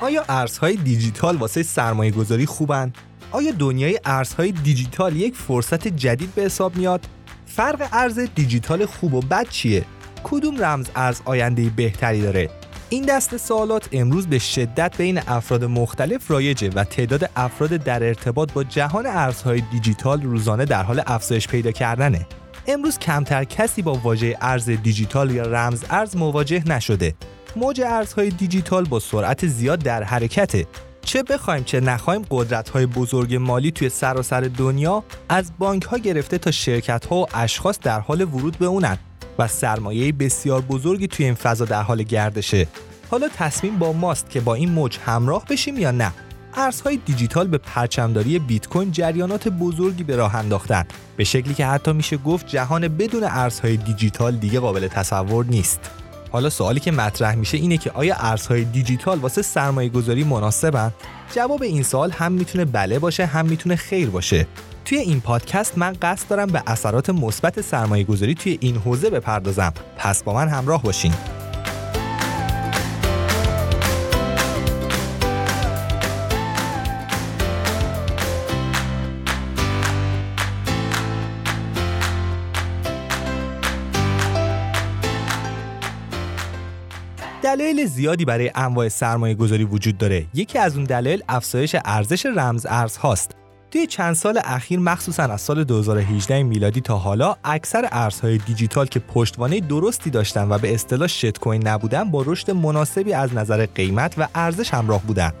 آیا ارزهای دیجیتال واسه سرمایه گذاری خوبن؟ آیا دنیای ارزهای دیجیتال یک فرصت جدید به حساب میاد؟ فرق ارز دیجیتال خوب و بد چیه؟ کدوم رمز ارز آینده بهتری داره؟ این دست سوالات امروز به شدت بین افراد مختلف رایجه و تعداد افراد در ارتباط با جهان ارزهای دیجیتال روزانه در حال افزایش پیدا کردنه. امروز کمتر کسی با واژه ارز دیجیتال یا رمز ارز مواجه نشده. موج ارزهای دیجیتال با سرعت زیاد در حرکته چه بخوایم چه نخوایم قدرت های بزرگ مالی توی سراسر دنیا از بانک ها گرفته تا شرکت ها و اشخاص در حال ورود به اونن و سرمایه بسیار بزرگی توی این فضا در حال گردشه. حالا تصمیم با ماست که با این موج همراه بشیم یا نه؟ ارزهای دیجیتال به پرچمداری بیت کوین جریانات بزرگی به راه انداختن. به شکلی که حتی میشه گفت جهان بدون ارزهای دیجیتال دیگه قابل تصور نیست. حالا سوالی که مطرح میشه اینه که آیا ارزهای دیجیتال واسه سرمایه گذاری مناسبن؟ جواب این سوال هم می‌تونه بله باشه هم می‌تونه خیر باشه. توی این پادکست من قصد دارم به اثرات مثبت سرمایه گذاری توی این حوزه بپردازم. پس با من همراه باشین. دلایل زیادی برای انواع سرمایه گذاری وجود داره. یکی از اون دلایل افزایش ارزش رمز ارز هاست. توی چند سال اخیر مخصوصا از سال 2018 میلادی تا حالا اکثر ارزهای دیجیتال که پشتوانه درستی داشتن و به اصطلاح شت کوین نبودن با رشد مناسبی از نظر قیمت و ارزش همراه بودن.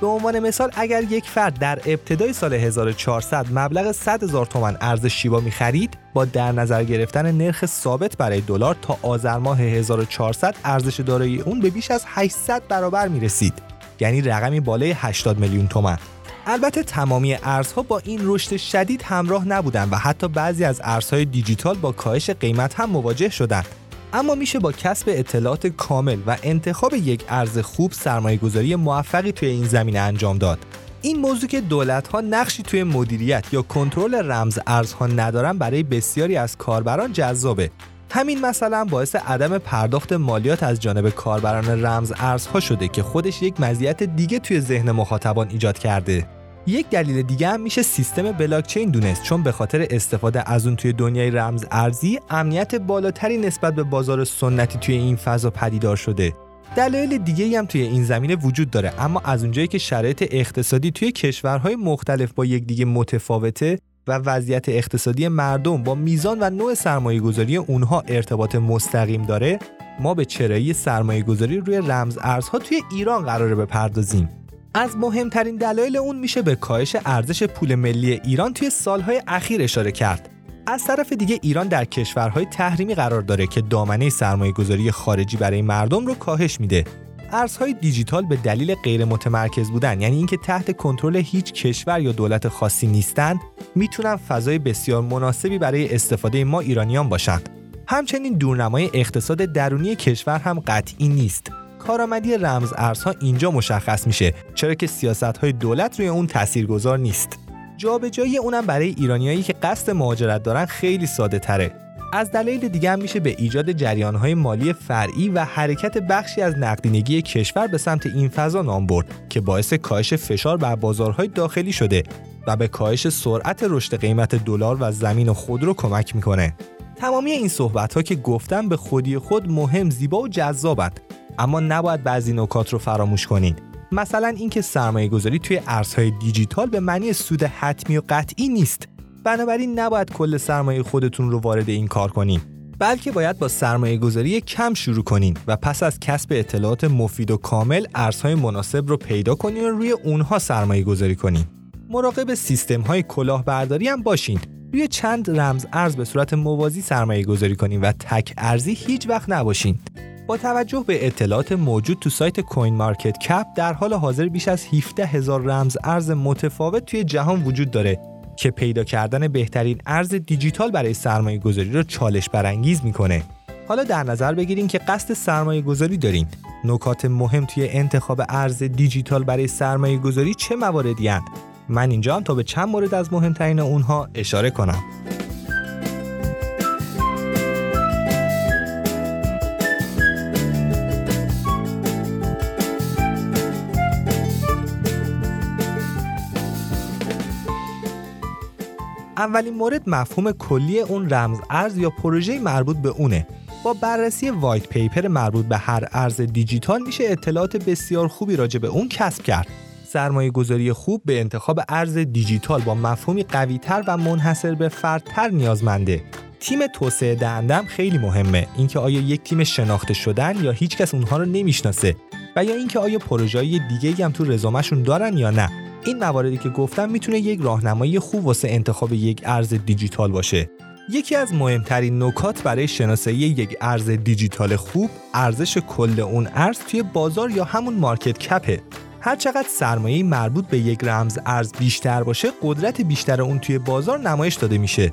به عنوان مثال اگر یک فرد در ابتدای سال 1400 مبلغ 100 هزار تومان ارز شیبا می خرید با در نظر گرفتن نرخ ثابت برای دلار تا آذر ماه 1400 ارزش دارایی اون به بیش از 800 برابر می رسید یعنی رقمی بالای 80 میلیون تومان. البته تمامی ارزها با این رشد شدید همراه نبودند و حتی بعضی از ارزهای دیجیتال با کاهش قیمت هم مواجه شدند. اما میشه با کسب اطلاعات کامل و انتخاب یک ارز خوب سرمایه گذاری موفقی توی این زمینه انجام داد. این موضوع که دولت ها نقشی توی مدیریت یا کنترل رمز ارزها ندارن برای بسیاری از کاربران جذابه. همین مثلا باعث عدم پرداخت مالیات از جانب کاربران رمز ارزها شده که خودش یک مزیت دیگه توی ذهن مخاطبان ایجاد کرده. یک دلیل دیگه هم میشه سیستم بلاکچین دونست چون به خاطر استفاده از اون توی دنیای رمز ارزی امنیت بالاتری نسبت به بازار سنتی توی این فضا پدیدار شده. دلایل دیگه هم توی این زمینه وجود داره اما از اونجایی که شرایط اقتصادی توی کشورهای مختلف با یکدیگه متفاوته و وضعیت اقتصادی مردم با میزان و نوع سرمایه گذاری اونها ارتباط مستقیم داره ما به چرایی سرمایه گذاری روی رمز ارزها توی ایران قراره بپردازیم. از مهمترین دلایل اون میشه به کاهش ارزش پول ملی ایران توی سالهای اخیر اشاره کرد. از طرف دیگه ایران در کشورهای تحریمی قرار داره که دامنه سرمایه گذاری خارجی برای مردم رو کاهش میده. ارزهای دیجیتال به دلیل غیر متمرکز بودن یعنی اینکه تحت کنترل هیچ کشور یا دولت خاصی نیستند می‌تونن فضای بسیار مناسبی برای استفاده ما ایرانیان باشند. همچنین دورنمای اقتصاد درونی کشور هم قطعی نیست. کارآمدی رمز ارزها اینجا مشخص میشه چرا که سیاست های دولت روی اون تاثیرگذار نیست. جابجایی اونم برای ایرانیایی که قصد مهاجرت دارن خیلی ساده تره. از دلایل دیگه هم میشه به ایجاد جریانهای مالی فرعی و حرکت بخشی از نقدینگی کشور به سمت این فضا نام برد که باعث کاهش فشار بر بازارهای داخلی شده و به کاهش سرعت رشد قیمت دلار و زمین و خودرو کمک می‌کنه. تمامی این صحبت ها که گفتم به خودی خود مهم، زیبا و جذابند. اما نباید بعضی نکات رو فراموش کنید. مثلا اینکه سرمایه گذاری توی ارزهای دیجیتال به معنی سود حتمی و قطعی نیست. بنابراین نباید کل سرمایه خودتون رو وارد این کار کنین. بلکه باید با سرمایه گذاری کم شروع کنین و پس از کسب اطلاعات مفید و کامل ارزهای مناسب رو پیدا کنین و روی اونها سرمایه گذاری کنین. مراقب سیستم های کلاهبرداری هم باشین. روی چند رمز ارز به صورت موازی سرمایه گذاری کنین و تک ارزی هیچ وقت نباشین. با توجه به اطلاعات موجود تو سایت کوین مارکت کپ در حال حاضر بیش از 17 هزار رمز ارز متفاوت توی جهان وجود داره که پیدا کردن بهترین ارز دیجیتال برای سرمایه گذاری رو چالش برانگیز می‌کنه. حالا در نظر بگیریم که قصد سرمایه گذاری دارین. نکات مهم توی انتخاب ارز دیجیتال برای سرمایه گذاری چه مواردی هستند؟ من اینجا هم تا به چند مورد از مهمترین اونها اشاره کنم. اولین مورد مفهوم کلی اون رمز ارز یا پروژه مربوط به اونه. با بررسی وایت پیپر مربوط به هر ارز دیجیتال میشه اطلاعات بسیار خوبی راجع به اون کسب کرد. سرمایه گذاری خوب به انتخاب ارز دیجیتال با مفهومی قویتر و منحصر به فردتر نیازمنده. تیم توسعه دهندم خیلی مهمه. اینکه آیا یک تیم شناخته شدن یا هیچکس اونها رو نمی‌شناسه و یا اینکه آیا پروژه‌های دیگه هم تو رزومهشون دارن یا نه. این مواردی که گفتم می‌تونه یک راهنمایی خوب واسه انتخاب یک ارز دیجیتال باشه. یکی از مهمترین نکات برای شناسایی یک ارز دیجیتال خوب ارزش کل اون ارز توی بازار یا همون مارکت کپه. هر چقدر سرمایه مربوط به یک رمز ارز بیشتر باشه قدرت بیشتر اون توی بازار نمایش داده میشه.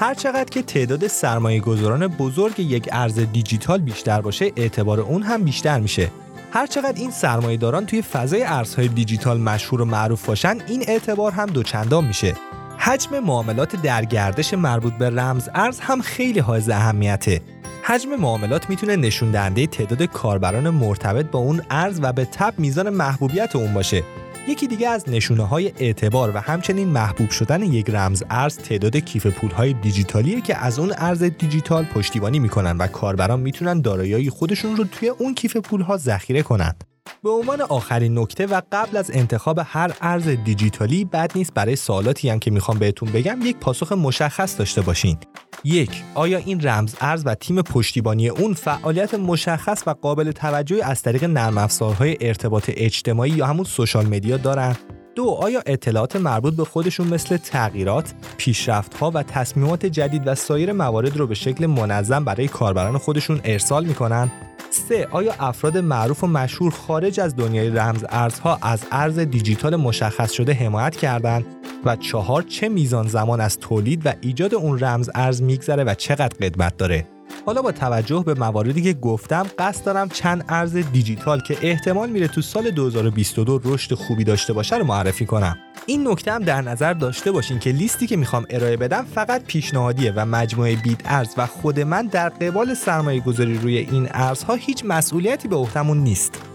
هر چقدر که تعداد سرمایه گذاران بزرگ یک ارز دیجیتال بیشتر باشه اعتبار اون هم بیشتر میشه. هر چقدر این سرمایه داران توی فضای ارزهای دیجیتال مشهور و معروف باشن این اعتبار هم دوچندان میشه. حجم معاملات در گردش مربوط به رمز ارز هم خیلی حائز اهمیته. حجم معاملات می‌تونه نشون دهنده تعداد کاربران مرتبط با اون ارز و به تب میزان محبوبیت اون باشه. یکی دیگه از نشونه های اعتبار و همچنین محبوب شدن یک رمز ارز تعداد کیف پول های دیجیتالیه که از اون ارز دیجیتال پشتیبانی می‌کنن و کاربران می‌تونن دارایی خودشون رو توی اون کیف پول ها ذخیره کنند. به عنوان آخرین نکته و قبل از انتخاب هر ارز دیجیتالی بد نیست برای سوالاتی هم که می‌خوام بهتون بگم یک پاسخ مشخص داشته باشین. یک آیا این رمز ارز و تیم پشتیبانی اون فعالیت مشخص و قابل توجهی از طریق نرم افزارهای ارتباط اجتماعی یا همون سوشال مدیا دارن؟ دو آیا اطلاعات مربوط به خودشون مثل تغییرات، پیشرفتها و تصمیمات جدید و سایر موارد رو به شکل منظم برای کاربران خودشون ارسال می‌کنن؟ سه آیا افراد معروف و مشهور خارج از دنیای رمز ارزها از ارز دیجیتال مشخص شده حمایت کردند و چهار چه میزان زمان از تولید و ایجاد اون رمز ارز میگذره و چقدر قدمت داره؟ حالا با توجه به مواردی که گفتم قصد دارم چند ارز دیجیتال که احتمال میره تو سال 2022 رشد خوبی داشته باشه رو معرفی کنم. این نکته هم در نظر داشته باشین که لیستی که می‌خوام ارائه بدم فقط پیشنهادیه و مجموعه بیت ارز و خود من در قبال سرمایه گذاری روی این ارزها هیچ مسئولیتی به عهدهمون نیست.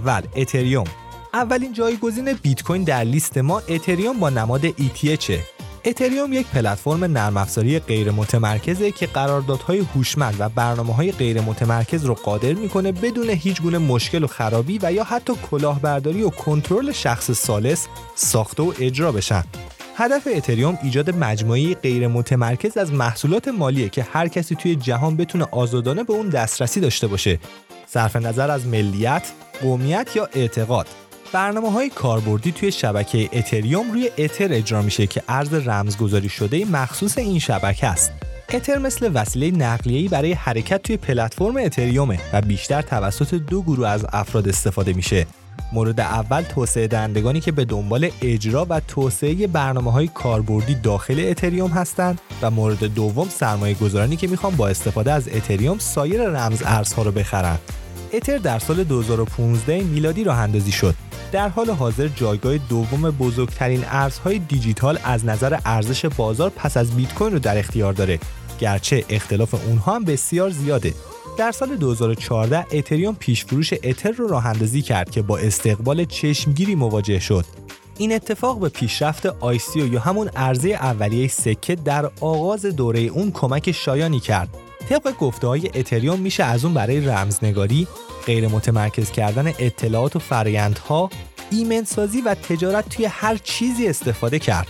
اول اتریوم. اولین جایگزین بیت کوین در لیست ما اتریوم با نماد ETH اتریوم یک پلتفرم نرم افزاری غیر متمرکزه که قراردادهای هوشمند و برنامه های غیر متمرکز رو قادر می‌کنه بدون هیچ گونه مشکل و خرابی و یا حتی کلاهبرداری و کنترل شخص سالس ساخته و اجرا بشن. هدف اتریوم ایجاد مجموعه غیر متمرکز از محصولات مالیه که هر کسی توی جهان بتونه آزادانه به اون دسترسی داشته باشه. صرف نظر از ملیت، قومیت یا اعتقاد برنامه های کاربردی توی شبکه اتریوم روی اتر اجرا میشه که ارز رمزگذاری شده مخصوص این شبکه است. اتر مثل وسیله نقلیه‌ای برای حرکت توی پلتفرم اتریومه و بیشتر توسط دو گروه از افراد استفاده میشه. مورد اول توسعه دهندگانی که به دنبال اجرا و توسعه برنامه های کاربردی داخل اتریوم هستند و مورد دوم سرمایه گذارانی که می‌خوان با استفاده از اتریوم سایر رمز ارزها رو بخرن. اتر در سال 2015 میلادی راه اندازی شد. در حال حاضر جایگاه دوم بزرگترین ارزهای دیجیتال از نظر ارزش بازار پس از بیت کوین رو در اختیار داره. گرچه اختلاف اونها هم بسیار زیاده. در سال 2014 اتریوم پیش فروش اتر رو راه اندازی کرد که با استقبال چشمگیری مواجه شد. این اتفاق به پیشرفت آیسیو یا همون ارزه اولیه سکه در آغاز دوره اون کمک شایانی کرد. طبق گفته های اتریوم میشه از اون برای رمزنگاری، غیر متمرکز کردن اطلاعات و فرایندها، ایمن سازی و تجارت توی هر چیزی استفاده کرد.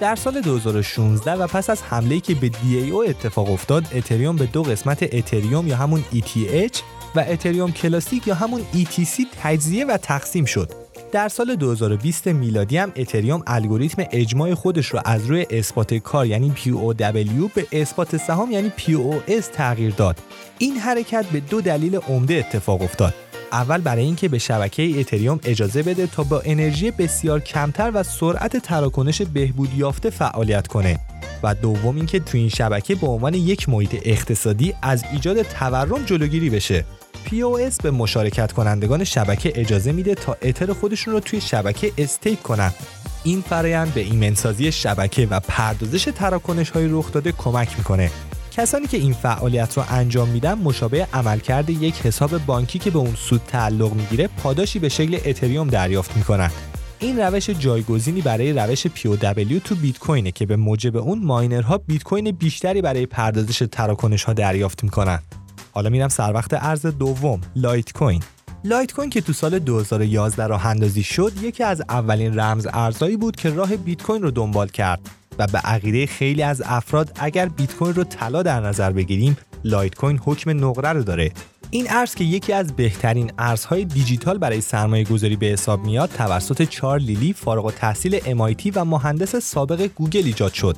در سال 2016 و پس از حمله‌ای که به DAO اتفاق افتاد، اتریوم به دو قسمت اتریوم یا همون ETH و اتریوم کلاسیک یا همون ETC تجزیه و تقسیم شد. در سال 2020 میلادی هم اتریوم الگوریتم اجماع خودش رو از روی اثبات کار یعنی POW به اثبات سهام یعنی POS تغییر داد. این حرکت به دو دلیل عمده اتفاق افتاد. اول برای اینکه به شبکه اتریوم اجازه بده تا با انرژی بسیار کمتر و سرعت تراکنش بهبود یافته فعالیت کنه و دوم اینکه تو این شبکه به عنوان یک محیط اقتصادی از ایجاد تورم جلوگیری بشه POS به مشارکت کنندگان شبکه اجازه میده تا اتر خودشون رو توی شبکه استیک کنن. این فرایند به ایمنسازی شبکه و پردازش تراکنش های رخ داده کمک می‌کنه. کسانی که این فعالیت رو انجام میدن مشابه عملکرد یک حساب بانکی که به اون سود تعلق می‌گیره پاداشی به شکل اتریوم دریافت می‌کنن. این روش جایگزینی برای روش POW تو بیت کوینه که به موجب اون ماینرها بیت کوین بیشتری برای پردازش تراکنش ها دریافت می‌کنن. حالا میرم سر وقت ارز دوم لایت کوین. لایت کوین که تو سال 2011 راه اندازی شد یکی از اولین رمز ارزهایی بود که راه بیت کوین رو دنبال کرد و به عقیده خیلی از افراد اگر بیت کوین رو طلا در نظر بگیریم لایت کوین حکم نقره رو داره این ارز که یکی از بهترین ارزهای دیجیتال برای سرمایه گذاری به حساب میاد توسط چارلی لی فارغ التحصیل MIT و مهندس سابق گوگل ایجاد شد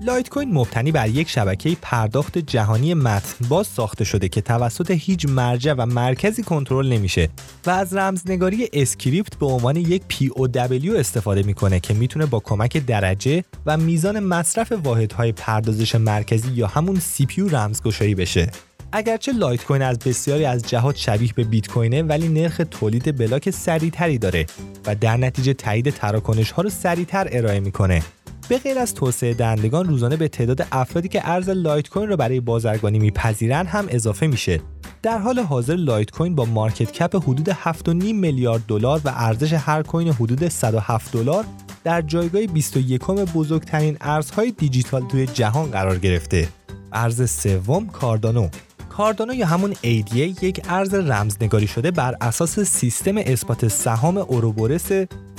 لایت کوین مبتنی بر یک شبکه پرداخت جهانی متن باز ساخته شده که توسط هیچ مرجع و مرکزی کنترل نمیشه و از رمزنگاری اسکریپت به عنوان یک POW استفاده می‌کنه که می‌تونه با کمک درجه و میزان مصرف واحدهای پردازش مرکزی یا همون CPU رمزگشایی بشه. اگرچه لایت کوین از بسیاری از جهات شبیه به بیت کوینه ولی نرخ تولید بلاک سریعتری داره و در نتیجه تایید تراکنش ها رو سریعتر ارائه می‌کنه به غیر از توسعه دهندگان روزانه به تعداد افرادی که ارز لایت کوین را برای بازرگانی میپذیرند هم اضافه میشه در حال حاضر لایت کوین با market cap حدود 7.5 میلیارد دلار و ارزش هر کوین حدود 107 دلار در جایگاه 21 بزرگترین ارزهای دیجیتال توی جهان قرار گرفته. ارز سوم کاردانو کاردانو یا همون ADA یک ارز رمزنگاری شده بر اساس سیستم اثبات سهام اوروبورس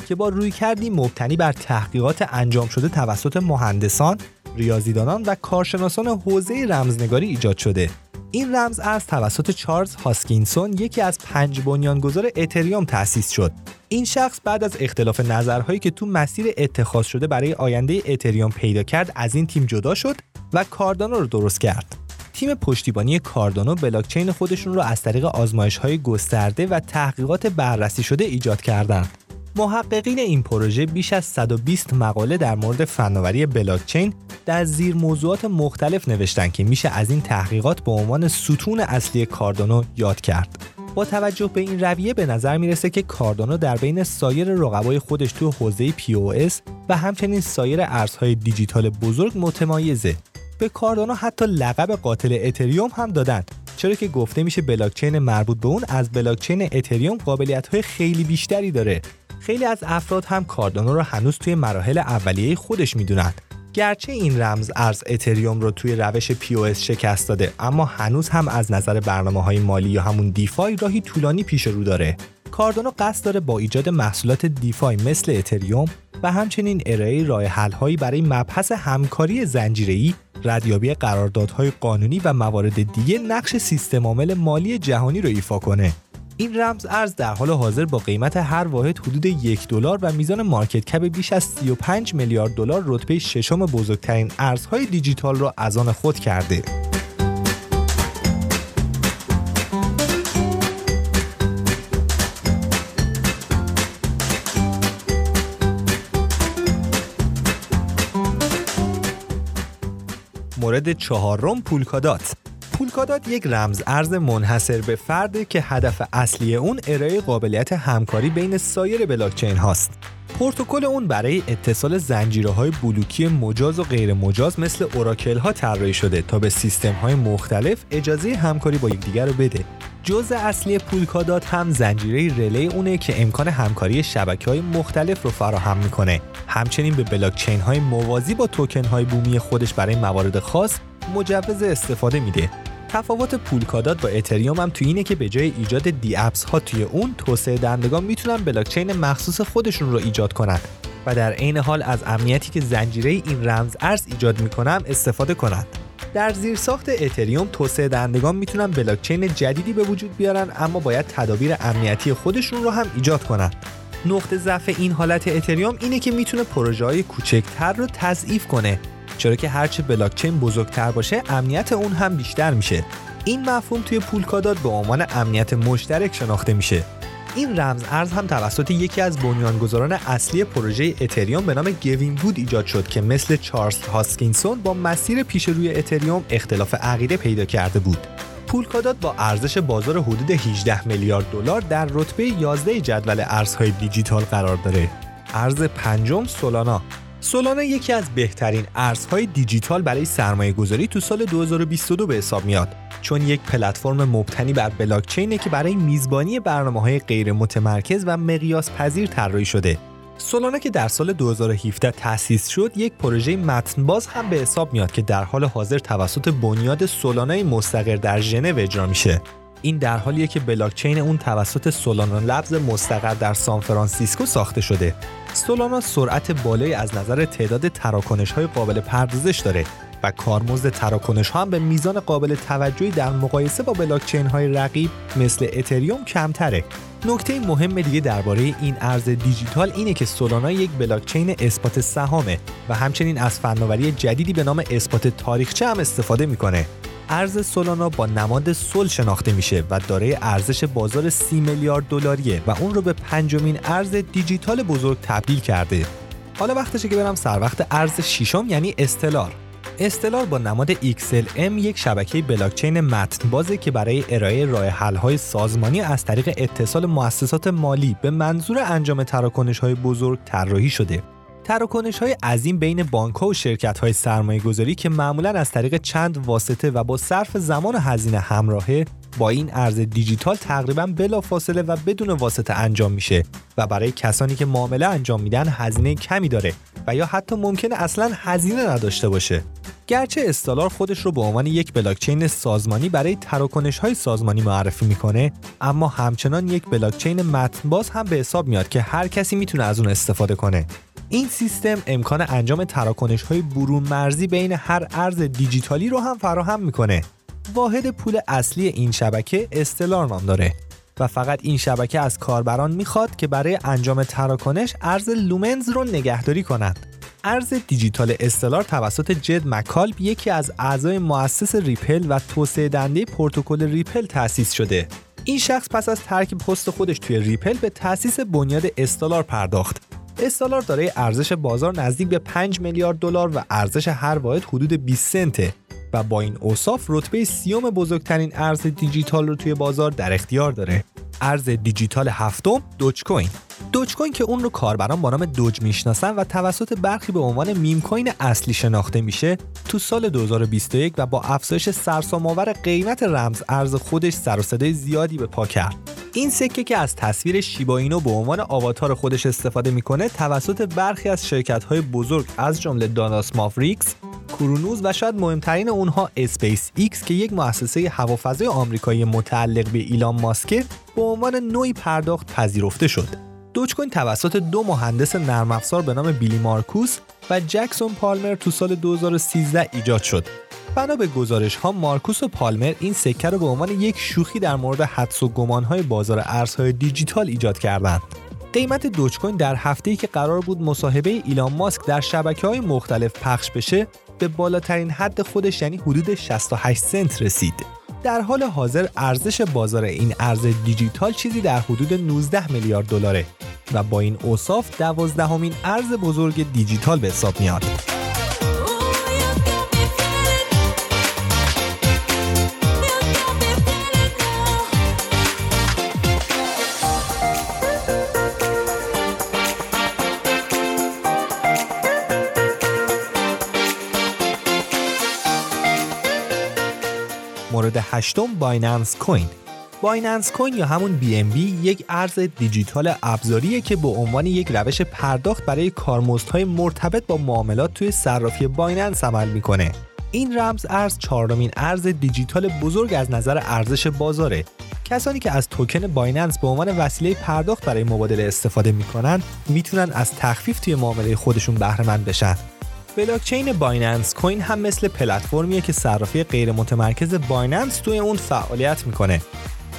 که با روی کردی مبتنی بر تحقیقات انجام شده توسط مهندسان، ریاضیدانان و کارشناسان حوزه رمزنگاری ایجاد شده. این رمز ارز توسط چارلز هاسکینسون یکی از پنج بنیانگذار اتریوم تأسیس شد. این شخص بعد از اختلاف نظرهایی که تو مسیر اتخاذ شده برای آینده اتریوم پیدا کرد از این تیم جدا شد و کاردانو رو درست کرد. تیم پشتیبانی کاردانو بلاکچین خودشون رو از طریق آزمایش های گسترده و تحقیقات بررسی شده ایجاد کردند. محققین این پروژه بیش از 120 مقاله در مورد فناوری بلاکچین در زیر موضوعات مختلف نوشتن که میشه از این تحقیقات به عنوان ستون اصلی کاردانو یاد کرد. با توجه به این رویه به نظر می‌رسه که کاردانو در بین سایر رقبای خودش تو حوزه POS و همچنین سایر ارزهای دیجیتال بزرگ متمایزه. به کاردانو حتی لقب قاتل اتریوم هم دادن چرا که گفته میشه بلاکچین مربوط به اون از بلاکچین اتریوم قابلیت های خیلی بیشتری داره خیلی از افراد هم کاردانو رو هنوز توی مراحل اولیه خودش می‌دونن گرچه این رمز ارز اتریوم رو توی روش POS شکست داده اما هنوز هم از نظر برنامه های مالی یا همون دیفای راهی طولانی پیش رو داره کاردانو قصد داره با ایجاد محصولات دیفای مثل اتریوم و همچنین ارائه راه حل‌هایی برای مبحث همکاری زنجیره‌ای، ردیابی قراردادهای قانونی و موارد دیگه نقش سیستم عامل مالی جهانی رو ایفا کنه. این رمز ارز در حال حاضر با قیمت هر واحد حدود یک دلار و میزان مارکت کپ بیش از 35 میلیارد دلار رتبه ششم بزرگترین ارزهای دیجیتال را از آن خود کرده. مورد چهارم پولکادات پولکادات یک رمز ارز منحصر به فرده که هدف اصلی اون ارائه قابلیت همکاری بین سایر بلاکچین هاست. پروتکل اون برای اتصال زنجیره های بلوکی مجاز و غیر مجاز مثل اوراکل ها طراحی شده تا به سیستم های مختلف اجازه همکاری با یکدیگر رو بده. جزء اصلی پولکادات هم زنجیره رلی اونه که امکان همکاری شبکه های مختلف رو فراهم می‌کنه. همچنین به بلاکچین های موازی با توکن های بومی خودش برای موارد خاص مجوز استفاده میده. تفاوت پولکادات با اتریوم هم تو اینه که به جای ایجاد دی اپس ها توی اون توسعه دهندگان می‌تونن بلاکچین مخصوص خودشون رو ایجاد کنن و در عین حال از امنیتی که زنجیره این رمز ارز ایجاد می‌کنن استفاده کنند. در زیر ساخت اتریوم توسعه دهندگان می‌تونن بلاکچین جدیدی به وجود بیارن اما باید تدابیر امنیتی خودشون رو هم ایجاد کنن. نقطه ضعف این حالت اتریوم اینه که می‌تونه پروژه های کوچکتر رو تضعیف کنه چرا که هرچه بلاکچین بزرگتر باشه امنیت اون هم بیشتر میشه. این مفهوم توی پولکادات به عنوان امنیت مشترک شناخته میشه. این رمز ارز هم توسط یکی از بنیانگذاران اصلی پروژه اتریوم به نام گوین وود ایجاد شد که مثل چارلز هاسکینسون با مسیر پیش روی اتریوم اختلاف عقیده پیدا کرده بود. پولکادات با ارزش بازار حدود 18 میلیارد دلار در رتبه 11 جدول ارزهای دیجیتال قرار داره. ارز پنجم سولانا. سولانا یکی از بهترین ارزهای دیجیتال برای سرمایه گذاری تو سال 2022 به حساب میاد. چون یک پلتفرم مبتنی بر بلاکچینه که برای میزبانی برنامه های غیر متمرکز و مقیاس پذیر طراحی شده. سولانا که در سال 2017 تأسیس شد یک پروژه متنباز هم به حساب میاد که در حال حاضر توسط بنیاد سولانای مستقر در ژنو اجرا میشه. این در حالیه که بلاکچین اون توسط سولانا لبز مستقر در سانفرانسیسکو ساخته شده. سولانا سرعت بالایی از نظر تعداد تراکنش های قابل پردازش داره و کارمزد تراکنش ها هم به میزان قابل توجهی در مقایسه با بلاکچین های رقیب مثل اتریوم کمتره. نکته مهم دیگه درباره این ارز دیجیتال اینه که سولانا یک بلاکچین اثبات سهامه و همچنین از فناوری جدیدی به نام اثبات تاریخچه هم استفاده می‌کنه. ارز سولانا با نماد سل شناخته میشه و دارای ارزش بازار 30 میلیارد دلاریه و اون رو به پنجمین ارز دیجیتال بزرگ تبدیل کرده. حالا وقتشه که برم سر وقت ارز ششم یعنی استلار. استلار با نماد XLM یک شبکه بلاکچین متن بازه که برای ارائه راه حل سازمانی از طریق اتصال مؤسسات مالی به منظور انجام تراکنش های بزرگ طراحی شده. تراکنش های عظیم بین بانک ها و شرکت های سرمایه گذاری که معمولا از طریق چند واسطه و با صرف زمان و هزینه همراهه با این ارز دیجیتال تقریبا بلا فاصله و بدون واسطه انجام میشه و برای کسانی که معامله انجام میدن هزینه کمی داره و یا حتی ممکنه اصلا هزینه نداشته باشه. گرچه استالار خودش رو به عنوان یک بلاکچین سازمانی برای تراکنش های سازمانی معرفی می‌کنه اما همچنان یک بلاکچین متنباز هم به حساب میاد که هر کسی می‌تونه از اون استفاده کنه. این سیستم امکان انجام تراکنش های برون مرزی بین هر ارز دیجیتالی رو هم فراهم می‌کنه. واحد پول اصلی این شبکه استلار نام داره و فقط این شبکه از کاربران می‌خواد که برای انجام تراکنش ارز لومنز رو نگهداری کنند. ارز دیجیتال استلار توسط جد مکالب یکی از اعضای مؤسس ریپل و توسعه دهنده پروتکل ریپل تأسیس شده. این شخص پس از ترک پست خودش توی ریپل به تأسیس بنیاد استلار پرداخت استلار دارای ارزش بازار نزدیک به 5 میلیارد دلار و ارزش هر واحد حدود 20 سنته و با این اوصاف رتبه سیوم بزرگترین ارز دیجیتال رو توی بازار در اختیار داره. ارز دیجیتال هفتم دوج کوین دوج کوین که اون رو کاربران با نام دوج می‌شناسن و توسط برخی به عنوان meme coin اصلی شناخته میشه تو سال 2021 و با افزایش سرسام‌آور قیمت رمز ارز خودش سر و صدای زیادی به پا کرد این سکه که از تصویر شیبا اینو به عنوان آواتار خودش استفاده می‌کنه توسط برخی از شرکت های بزرگ از جمله دالاس ماوریکس کرونوس و شاید مهمترین اونها اسپیس ایکس که یک مؤسسه هوافضای آمریکایی متعلق به ایلان ماسکه به عنوان نوعی پرداخت پذیرفته شد. دوج کوین توسط دو مهندس نرم افزار به نام بیلی مارکوس و جکسون پالمر تو سال 2013 ایجاد شد بنا به گزارش ها مارکوس و پالمر این سکه رو به عنوان یک شوخی در مورد حدس و گمان های بازار ارزهای دیجیتال ایجاد کردند. قیمت دوج کوین در هفته‌ای که قرار بود مصاحبه ایلان ماسک در شبکه های مختلف پخش بشه به بالاترین حد خودش یعنی حدود 68 سنت رسید. در حال حاضر ارزش بازار این ارز دیجیتال چیزی در حدود 19 میلیارد دلاره و با این اوصاف دوازدهمین ارز بزرگ دیجیتال به حساب میاد. مورد هشتم بایننس کوین بایننس کوین یا همون BNB یک ارز دیجیتال ابزاریه که به عنوان یک روش پرداخت برای کارمزدهای مرتبط با معاملات توی صرافی بایننس عمل می‌کنه. این رمز ارز چهارمین ارز دیجیتال بزرگ از نظر ارزش بازاره. کسانی که از توکن بایننس به عنوان وسیله پرداخت برای مبادله استفاده می‌کنن می‌تونن از تخفیف توی معامله خودشون بهره مند بشن. بلاکچین بایننس کوین هم مثل پلتفرمیه که صرافی غیر متمرکز بایننس توی اون فعالیت می‌کنه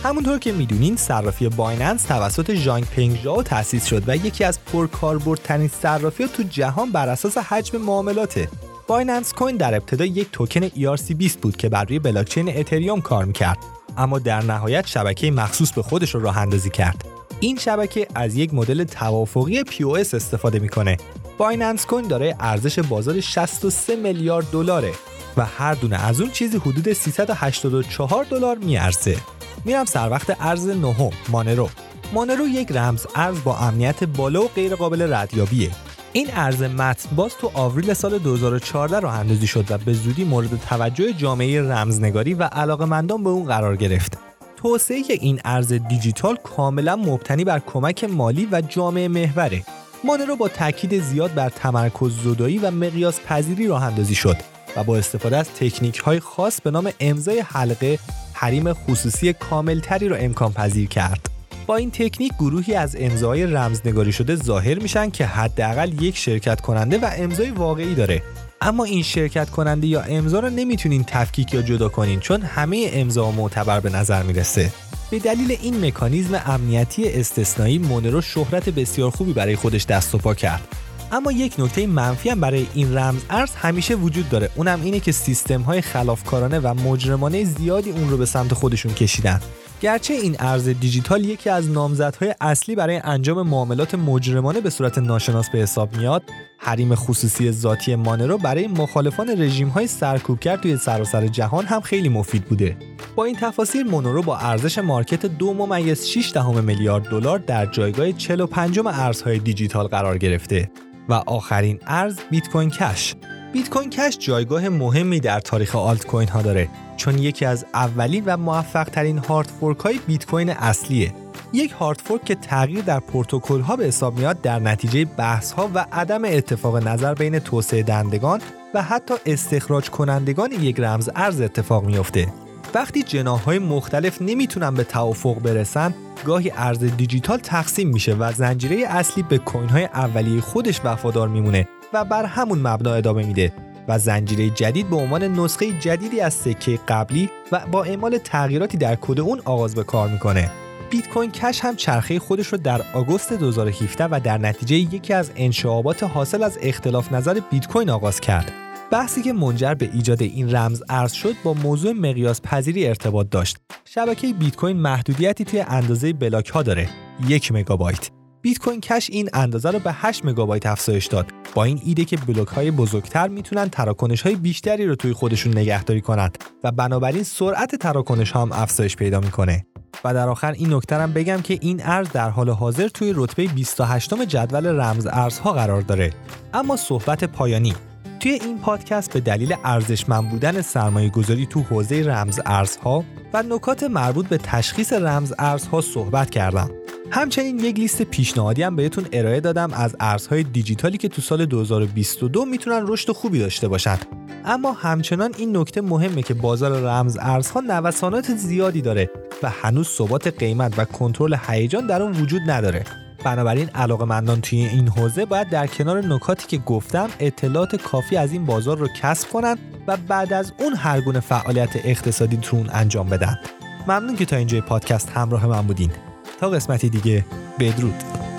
همونطور که می‌دونین صرافی بایننس توسط ژانگ پنگ ژائو تأسیس شد و یکی از پرکاربردترین صرافی تو جهان بر اساس حجم معاملاته. بایننس کوین در ابتدا یک توکن ERC20 بود که بر روی بلاکچین اتریوم کار می‌کرد. اما در نهایت شبکه مخصوص به خودش رو راه اندازی کرد. این شبکه از یک مدل توافقی POS استفاده می‌کنه. بایننس کوین دارای ارزش بازار 63 میلیارد دلاره و هر دونه از اون چیزی حدود 384 دلار میارزه. میرم سر وقت ارز نهم مانرو مانرو یک رمز ارز با امنیت بالا و غیر قابل ردیابیه این ارز متن باز تو آوریل سال 2014 راه اندازی شد و به زودی مورد توجه جامعه رمزنگاری و علاقمندان به اون قرار گرفت. توسعه این ارز دیجیتال کاملا مبتنی بر کمک مالی و جامعه محوره. مانرو با تاکید زیاد بر تمرکز زدایی و مقیاس پذیری راه اندازی شد و با استفاده از تکنیک های خاص به نام امضای حلقه حریم خصوصی کاملتری را امکان پذیر کرد. با این تکنیک گروهی از امضای رمزنگاری شده ظاهر میشن که حداقل یک شرکت کننده و امضای واقعی داره. اما این شرکت کننده یا امضا رو نمی‌تونین تفکیک یا جدا کنین چون همه امضا معتبر به نظر می‌رسه. به دلیل این مکانیزم امنیتی استثنایی مونرو شهرت بسیار خوبی برای خودش دست و پا کرد. اما یک نکته منفی هم برای این رمز ارز همیشه وجود داره. اونم اینه که سیستم های خلافکارانه و مجرمانه زیادی اون رو به سمت خودشون کشیدن. گرچه این ارز دیجیتال یکی از نامزدهای اصلی برای انجام معاملات مجرمانه به صورت ناشناس به حساب میاد حریم خصوصی ذاتی مانرو برای مخالفان رژیم های سرکوبگر توی سراسر جهان هم خیلی مفید بوده. با این تفاصیل مونرو با ارزش مارکت دو ممیز 6 دهم میلیارد دلار در جایگاه 45 ارزهای دیجیتال قرار گرفته. و آخرین ارز بیت کوین کش. بیت کوین کش جایگاه مهمی در تاریخ آلت کوین ها داره چون یکی از اولین و موفق ترین hard fork های بیت کوین اصلیه. یک hard fork که تغییر در پروتکل ها به حساب میاد در نتیجه بحث ها و عدم اتفاق نظر بین توسعه دهندگان و حتی استخراج کنندگان یک رمز ارز اتفاق میافته. وقتی جناح های مختلف نمی‌تونن به توافق برسن گاهی ارز دیجیتال تقسیم میشه و زنجیره اصلی به کوین های اولیه خودش وفادار میمونه و بر همون مبنا ادامه میده و زنجیره جدید به عنوان نسخه جدیدی از سکه قبلی و با اعمال تغییراتی در کد اون آغاز به کار می‌کنه. بیت کوین کش هم چرخه خودش رو در آگوست 2017 و در نتیجه یکی از انشعابات حاصل از اختلاف نظر بیت کوین آغاز کرد. بحثی که منجر به ایجاد این رمز ارز شد با موضوع مقیاس پذیری ارتباط داشت. شبکه بیت کوین محدودیتی توی اندازه بلاک ها داره. یک مگابایت. بیت کوین کش این اندازه رو به 8 مگابایت افزایش داد با این ایده که بلوک های بزرگتر می‌تونن تراکنش های بیشتری رو توی خودشون نگهداری کنند و بنابراین سرعت تراکنش ها هم افزایش پیدا می‌کنه و در آخر این نکته هم بگم که این ارز در حال حاضر توی رتبه 28 جدول رمز ارزها قرار داره اما صحبت پایانی توی این پادکست به دلیل ارزشمند بودن سرمایه گذاری تو حوزه رمز ارزها و نکات مربوط به تشخیص رمز ارزها صحبت کردم. همچنین یک لیست پیشنهادی هم بهتون ارائه دادم از ارزهای دیجیتالی که تو سال 2022 می‌تونن رشد خوبی داشته باشن. اما همچنان این نکته مهمه که بازار رمز ارزها نوسانات زیادی داره و هنوز ثبات قیمت و کنترل هیجان در اون وجود نداره. بنابراین علاقه مندان توی این حوزه باید در کنار نکاتی که گفتم اطلاعات کافی از این بازار رو کسب کنند و بعد از اون هر گونه فعالیت اقتصادی تو اون انجام بدن. ممنون که تا اینجای پادکست همراه من بودین. تا قسمتی دیگه بدرود.